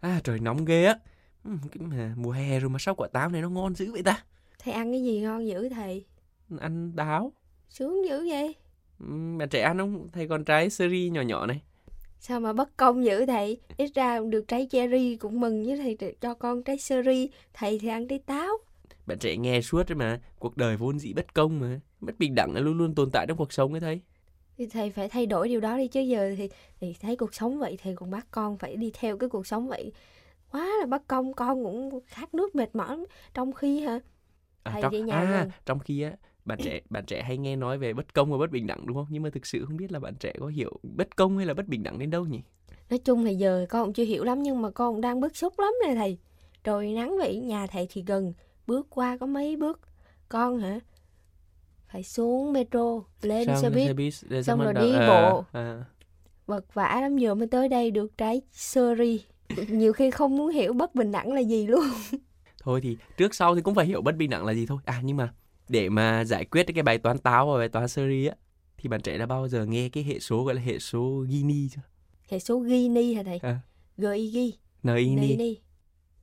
À trời nóng ghê á. Ừ, cái mà mùa hè rồi mà sao quả táo này nó ngon dữ vậy ta? Thầy ăn cái gì ngon dữ thầy? Ăn táo. Sướng dữ vậy? Ừ, bạn trẻ ăn không? Thầy còn trái seri nhỏ nhỏ này. Sao mà bất công dữ thầy? Ít ra được trái cherry cũng mừng với thầy cho con trái seri. Thầy thì ăn trái táo. Bạn trẻ nghe suốt đấy mà. Cuộc đời vốn dĩ bất công mà. Bất bình đẳng luôn luôn tồn tại trong cuộc sống ấy thầy. Thì thầy phải thay đổi điều đó đi chứ giờ thì, thì thấy cuộc sống vậy thầy còn bắt con phải đi theo cái cuộc sống vậy. Quá là bất công con cũng khát nước mệt mỏi trong khi hả? À, thầy trong, về nhà à, trong khi á bạn trẻ bạn trẻ hay nghe nói về bất công và bất bình đẳng đúng không? Nhưng mà thực sự không biết là bạn trẻ có hiểu bất công hay là bất bình đẳng đến đâu nhỉ? nói chung thì giờ con cũng chưa hiểu lắm nhưng mà con cũng đang bức xúc lắm nè thầy. Rồi nắng vậy nhà thầy thì gần bước qua có mấy bước. Con hả phải xuống metro lên Sao xe buýt xe buýt xong rồi đi bộ. À, à. vật vã lắm giờ mới tới đây được trái seri nhiều khi không muốn hiểu bất bình đẳng là gì luôn Thôi thì trước sau thì cũng phải hiểu bất bình đẳng là gì thôi. À nhưng mà để mà giải quyết cái bài toán táo và bài toán seri á thì bạn trẻ đã bao giờ nghe cái hệ số gọi là hệ số Gini chưa? hệ số Gini hả thầy À. Gini Gini, Gini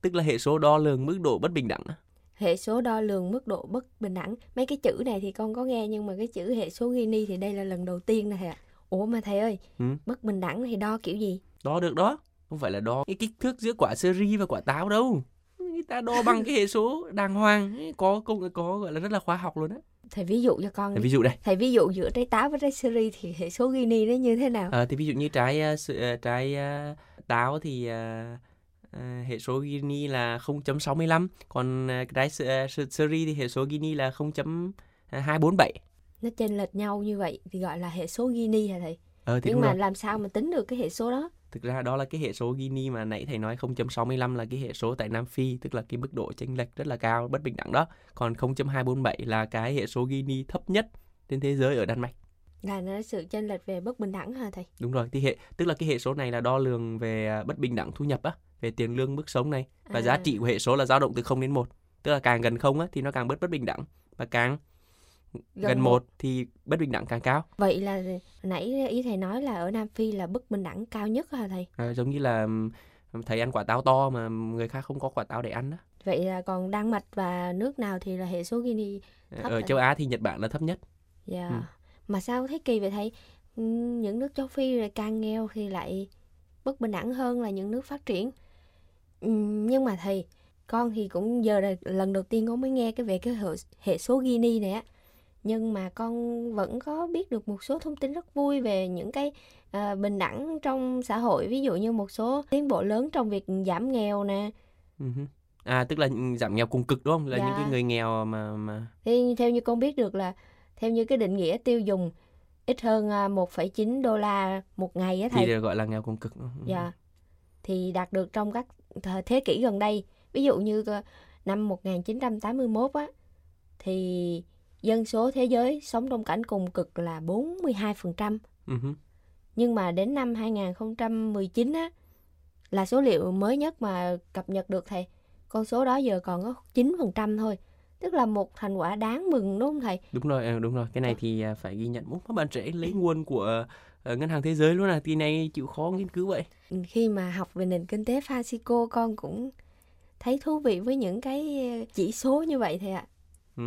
tức là hệ số đo lường mức độ bất bình đẳng á. Hệ số đo lường mức độ bất bình đẳng mấy cái chữ này thì con có nghe nhưng mà cái chữ hệ số Gini thì đây là lần đầu tiên thầy ạ ủa mà thầy ơi Ừ. bất bình đẳng thì đo kiểu gì Đo được đó. Không phải là đo cái kích thước giữa quả seri và quả táo đâu. Người ta đo bằng cái hệ số đàng hoàng, có công có gọi là rất là khoa học luôn á. thầy ví dụ cho con đi. ví dụ đây, thầy ví dụ giữa trái táo với trái seri thì hệ số Gini nó như thế nào Ờ, thì ví dụ như trái ờ, trái ờ, táo thì ờ, ờ, hệ số Gini là 0.65, còn ờ, trái sơ- ờ, sơ- seri thì hệ số Gini là 0.247. nó chênh lệch nhau như vậy thì gọi là hệ số Gini hả thầy Ờ thì nhưng mà rồi. làm sao mà tính được cái hệ số đó Thực ra đó là cái hệ số Gini mà nãy thầy nói 0.65 là cái hệ số tại Nam Phi, tức là cái mức độ chênh lệch rất là cao, bất bình đẳng đó. Còn 0.247 là cái hệ số Gini thấp nhất trên thế giới ở Đan Mạch. là nó sự chênh lệch về bất bình đẳng hả thầy Đúng rồi, thì hệ tức là cái hệ số này là đo lường về bất bình đẳng thu nhập á, về tiền lương mức sống này và giá À. trị của hệ số là dao động từ 0 đến 1. Tức là càng gần 0 á thì nó càng bớt bất bình đẳng và càng gần, một. 1 thì bất bình đẳng càng cao. vậy là nãy ý thầy nói là ở Nam Phi là bất bình đẳng cao nhất hả thầy À, giống như là thầy ăn quả táo to mà người khác không có quả táo để ăn á. vậy là còn Đan Mạch và nước nào thì là hệ số Gini Thấp Ở châu Á thì Nhật Bản là thấp nhất. Dạ. Ừ. Mà sao thấy kỳ vậy thầy? Những nước châu Phi càng nghèo thì lại bất bình đẳng hơn là những nước phát triển. Ừm, Nhưng mà thầy, con thì cũng giờ là lần đầu tiên con mới nghe cái về cái hệ, hệ số Gini này á. Nhưng mà con vẫn có biết được một số thông tin rất vui về những cái à, bình đẳng trong xã hội. Ví dụ như một số tiến bộ lớn trong việc giảm nghèo nè. Ừ. À tức là giảm nghèo cùng cực đúng không? Là những Dạ. cái người nghèo mà mà Thì theo như con biết được là theo như cái định nghĩa tiêu dùng ít hơn à, 1,9 đô la một ngày á thì thầy. được gọi là nghèo cùng cực. Ừ. Dạ. Thì đạt được trong các thế kỷ gần đây. Ví dụ như ờ, năm 1981 á thì dân số thế giới sống trong cảnh cùng cực là 42%. Ừ hứ. Nhưng mà đến năm 2019 á là số liệu mới nhất mà cập nhật được thầy. Con số đó giờ còn có 9% thôi. Tức là một thành quả đáng mừng đúng không thầy? Đúng rồi, ờ, đúng rồi. Cái này Dạ. thì à, phải ghi nhận. Ủa, các bạn trẻ lấy nguồn của ờ, ngân hàng thế giới luôn à? Kỳ này chịu khó nghiên cứu vậy. khi mà học về nền kinh tế Fasico con cũng thấy thú vị với những cái ờ, chỉ số như vậy thầy ạ. Ừ,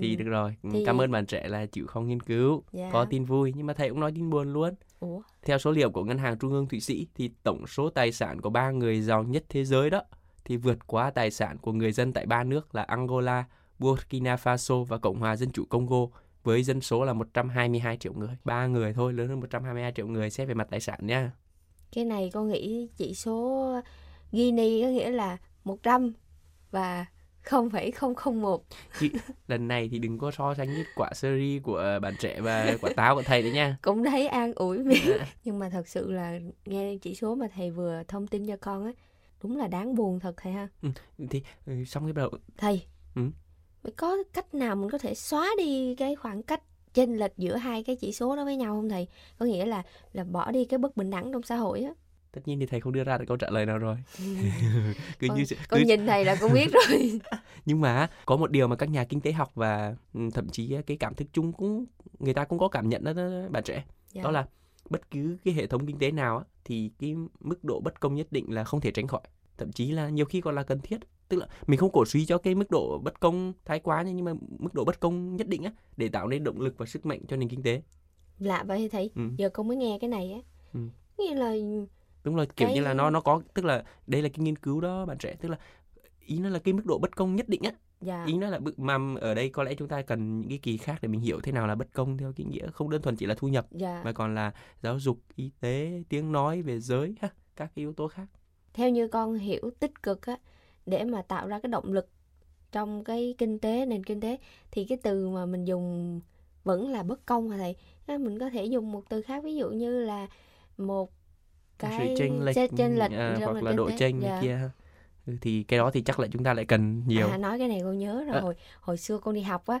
thì Ừ. được rồi. Ừ, Thì- Cảm ơn bạn trẻ là chịu khó nghiên cứu. Dạ. Có tin vui nhưng mà thầy cũng nói tin buồn luôn. Ủa, Theo số liệu của Ngân hàng Trung ương Thụy Sĩ thì tổng số tài sản của ba người giàu nhất thế giới đó thì vượt quá tài sản của người dân tại ba nước là Angola, Burkina Faso và Cộng hòa Dân chủ Congo với dân số là 122 triệu người. Ba người thôi, lớn hơn 122 triệu người xét về mặt tài sản nha. cái này con nghĩ chỉ số Gini có nghĩa là 100 và 0,001. Chứ lần này thì đừng có so sánh với quả seri của bạn trẻ và quả táo của thầy đấy nha. Cũng thấy an ủi miệng. Nhưng mà thật sự là nghe chỉ số mà thầy vừa thông tin cho con á, đúng là đáng buồn thật thầy ha. Thì ừ, xong cái đầu Thầy, Ừ. phải có cách nào mình có thể xóa đi cái khoảng cách chênh lệch giữa hai cái chỉ số đó với nhau không thầy? Có nghĩa là là bỏ đi cái bất bình đẳng trong xã hội á. tất nhiên thì thầy không đưa ra được câu trả lời nào rồi. cứ con, như sự- con cứ nhìn thầy là con biết rồi. nhưng mà có một điều mà các nhà kinh tế học và ừ, thậm chí cái cảm thức chung cũng người ta cũng có cảm nhận đó, đó bạn trẻ Dạ. đó là bất cứ cái hệ thống kinh tế nào á, thì cái mức độ bất công nhất định là không thể tránh khỏi thậm chí là nhiều khi còn là cần thiết tức là mình không cổ suý cho cái mức độ bất công thái quá nhưng mà mức độ bất công nhất định á để tạo nên động lực và sức mạnh cho nền kinh tế. Lạ vậy thầy ừ. giờ con mới nghe cái này á. Ừ. nghĩa là đúng rồi kiểu Cái- như là nó nó có tức là đây là cái nghiên cứu đó bạn trẻ tức là ý nó là cái mức độ bất công nhất định á. Dạ. Ý nó là mà ở đây có lẽ chúng ta cần những cái kỳ khác để mình hiểu thế nào là bất công theo cái nghĩa không đơn thuần chỉ là thu nhập dạ. mà còn là giáo dục y tế tiếng nói về giới ha các cái yếu tố khác. Theo như con hiểu tích cực á để mà tạo ra cái động lực trong cái kinh tế nền kinh tế thì cái từ mà mình dùng vẫn là bất công hả thầy mình có thể dùng một từ khác ví dụ như là một cái sự chênh lệch, chênh- lệch à, trong hoặc là độ chênh Dạ. kia. Ừ, thì cái đó thì chắc là chúng ta lại cần nhiều À, nói cái này con nhớ rồi À. hồi hồi xưa con đi học á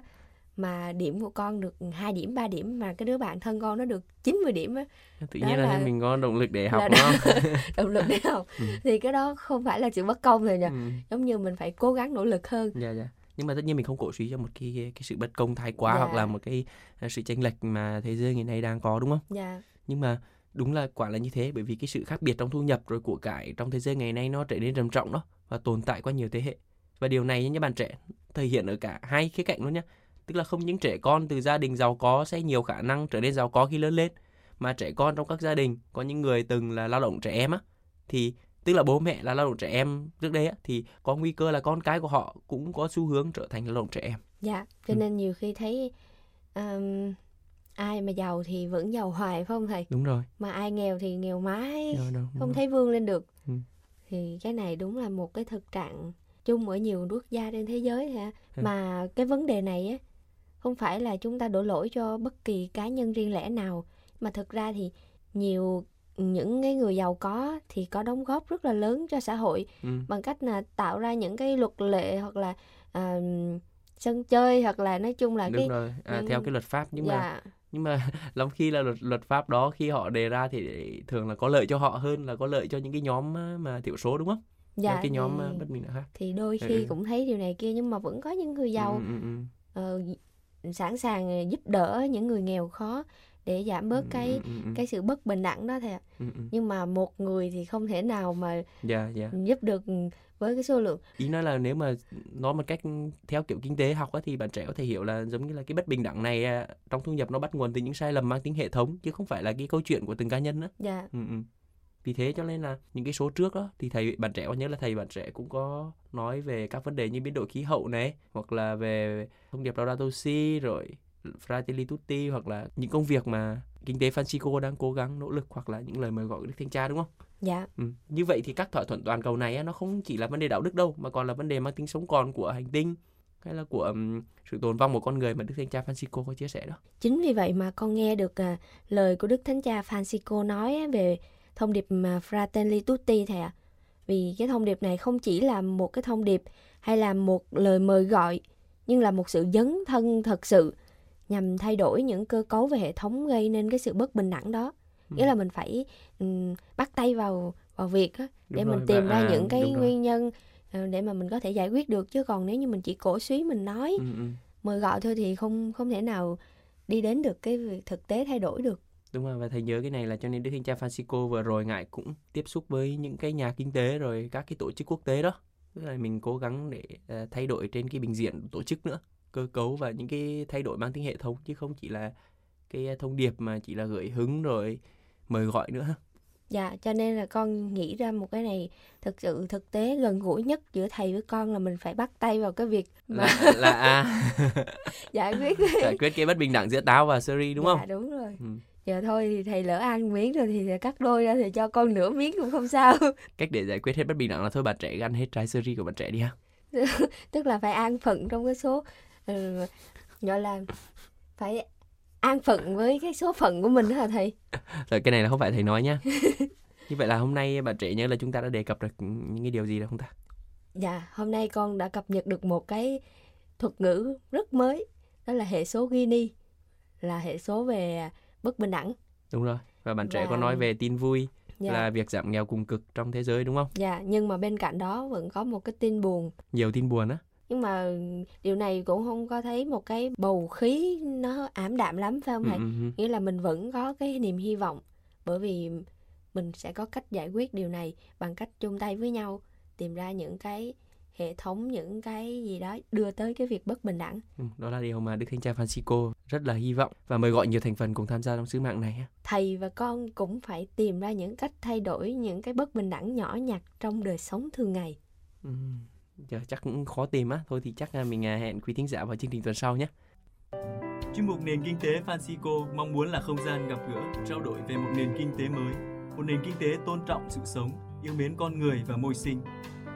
mà điểm của con được 2 điểm 3 điểm mà cái đứa bạn thân con nó được 90 điểm á. Tự nhiên là, là- mình có động lực để học là đúng không? Động lực để học. Ừ. thì cái đó không phải là sự bất công rồi nhỉ. Ừ. giống như mình phải cố gắng nỗ lực hơn. Dạ dạ. Nhưng mà tất nhiên mình không cổ suý cho một cái cái sự bất công thái quá Dạ. hoặc là một cái à, sự chênh lệch mà thế giới ngày nay đang có đúng không? Dạ. Nhưng mà đúng là quả là như thế bởi vì cái sự khác biệt trong thu nhập rồi của cải trong thế giới ngày nay nó trở nên trầm trọng đó và tồn tại qua nhiều thế hệ. Và điều này nhé bạn trẻ thể hiện ở cả hai khía cạnh luôn nhé tức là không những trẻ con từ gia đình giàu có sẽ nhiều khả năng trở nên giàu có khi lớn lên mà trẻ con trong các gia đình có những người từng là lao động trẻ em á thì tức là bố mẹ là lao động trẻ em trước đây á thì có nguy cơ là con cái của họ cũng có xu hướng trở thành lao động trẻ em dạ cho Ừ. nên nhiều khi thấy um, ai mà giàu thì vẫn giàu hoài phải không thầy đúng rồi mà ai nghèo thì nghèo mãi Đâu, đâu, đúng không rồi. thấy vươn lên được Ừ. thì cái này đúng là một cái thực trạng chung ở nhiều quốc gia trên thế giới hả Ừ. mà cái vấn đề này á không phải là chúng ta đổ lỗi cho bất kỳ cá nhân riêng lẻ nào mà thực ra thì nhiều những cái người giàu có thì có đóng góp rất là lớn cho xã hội ừ. bằng cách là tạo ra những cái luật lệ hoặc là à, sân chơi hoặc là nói chung là đúng cái rồi à, những- theo cái luật pháp nhưng mà dạ nhưng mà lắm khi là luật luật pháp đó khi họ đề ra thì thường là có lợi cho họ hơn là có lợi cho những cái nhóm á, mà thiểu số đúng không? dạ cái nhóm thì, á, bất đẳng khác. thì đôi Ừ, khi ừ. cũng thấy điều này kia nhưng mà vẫn có những người giàu Ừ, ừ, ừ, ờ, sẵn sàng ờ, giúp đỡ những người nghèo khó để giảm bớt ừ, cái ừ, ừ, ừ, cái sự bất bình đẳng đó thầy ạ. ừ, ừ. nhưng mà một người thì không thể nào mà Dạ dạ. giúp được với cái số lượng Ý nói là nếu mà nói một cách theo kiểu kinh tế học á, thì bạn trẻ có thể hiểu là giống như là cái bất bình đẳng này à, trong thu nhập nó bắt nguồn từ những sai lầm mang tính hệ thống chứ không phải là cái câu chuyện của từng cá nhân nữa. dạ Ừ, ừ. Vì thế cho nên là những cái số trước đó thì thầy bạn trẻ có nhớ là thầy bạn trẻ cũng có nói về các vấn đề như biến đổi khí hậu này hoặc là về thông điệp Laudato Si rồi Fratelli Tutti hoặc là những công việc mà kinh tế Francisco đang cố gắng nỗ lực hoặc là những lời mời gọi của Đức Thanh Cha đúng không? dạ Ừ. Như vậy thì các thỏa thuận toàn cầu này nó không chỉ là vấn đề đạo đức đâu mà còn là vấn đề mang tính sống còn của hành tinh hay là của ừm, sự tồn vong của con người mà Đức Thánh Cha Francisco có chia sẻ đó. chính vì vậy mà con nghe được à, lời của đức thánh cha Francisco nói về thông điệp mà Fratelli Tutti thầy ạ. Vì cái thông điệp này không chỉ là một cái thông điệp hay là một lời mời gọi nhưng là một sự dấn thân thật sự nhằm thay đổi những cơ cấu về hệ thống gây nên cái sự bất bình đẳng đó. Ừ. nghĩa là mình phải ừm, bắt tay vào vào việc á, để rồi, mình tìm ra à, những cái nguyên nhân ờ, để mà mình có thể giải quyết được. Chứ còn nếu như mình chỉ cổ suý mình nói Ừ, ừ. mời gọi thôi thì không không thể nào đi đến được cái việc thực tế thay đổi được Đúng rồi và thầy nhớ cái này là cho nên Đức Thánh Cha Francisco vừa rồi ngài cũng tiếp xúc với những cái nhà kinh tế rồi các cái tổ chức quốc tế đó. Tức là mình cố gắng để à, thay đổi trên cái bình diện tổ chức nữa, cơ cấu và những cái thay đổi mang tính hệ thống chứ không chỉ là cái thông điệp mà chỉ là gợi hứng rồi mời gọi nữa. dạ cho nên là con nghĩ ra một cái này thực sự thực tế gần gũi nhất giữa thầy với con là mình phải bắt tay vào cái việc mà Là là à, giải quyết giải quyết cái bất bình đẳng giữa táo và seri đúng dạ, không? đúng rồi Ừ. giờ thôi thì thầy lỡ ăn miếng rồi thì cắt đôi ra thì cho con nửa miếng cũng không sao Cách để giải quyết hết bất bình đẳng là thôi bạn trẻ ăn hết trái seri của bạn trẻ đi ha. tức là phải an phận trong cái số ừ, gọi là phải an phận với cái số phận của mình đó hả thầy Rồi cái này là không phải thầy nói nhá. Như vậy là hôm nay bạn trẻ nhớ là chúng ta đã đề cập được những cái điều gì đó không ta? Dạ, hôm nay con đã cập nhật được một cái thuật ngữ rất mới, đó là hệ số Gini, là hệ số về bất bình đẳng. Đúng rồi. Và bạn trẻ có Và- nói về tin vui Dạ, là việc giảm nghèo cùng cực trong thế giới đúng không? dạ, nhưng mà bên cạnh đó vẫn có một cái tin buồn. Nhiều tin buồn á. Nhưng mà điều này cũng không có thấy một cái bầu khí nó ảm đạm lắm phải không Ừ, thầy? ừ, ừ. Nghĩa là mình vẫn có cái niềm hy vọng bởi vì mình sẽ có cách giải quyết điều này bằng cách chung tay với nhau tìm ra những cái hệ thống những cái gì đó đưa tới cái việc bất bình đẳng. Ừ, đó là điều mà Đức Thánh cha Francisco rất là hy vọng và mời gọi nhiều thành phần cùng tham gia trong sứ mạng này. Thầy và con cũng phải tìm ra những cách thay đổi những cái bất bình đẳng nhỏ nhặt trong đời sống thường ngày. Ừ, giờ chắc cũng khó tìm á, thôi thì chắc là mình à, hẹn quý thính giả vào chương trình tuần sau nhé. Chuyên mục Nền Kinh tế Francisco mong muốn là không gian gặp gỡ, trao đổi về một nền kinh tế mới, một nền kinh tế tôn trọng sự sống, yêu mến con người và môi sinh.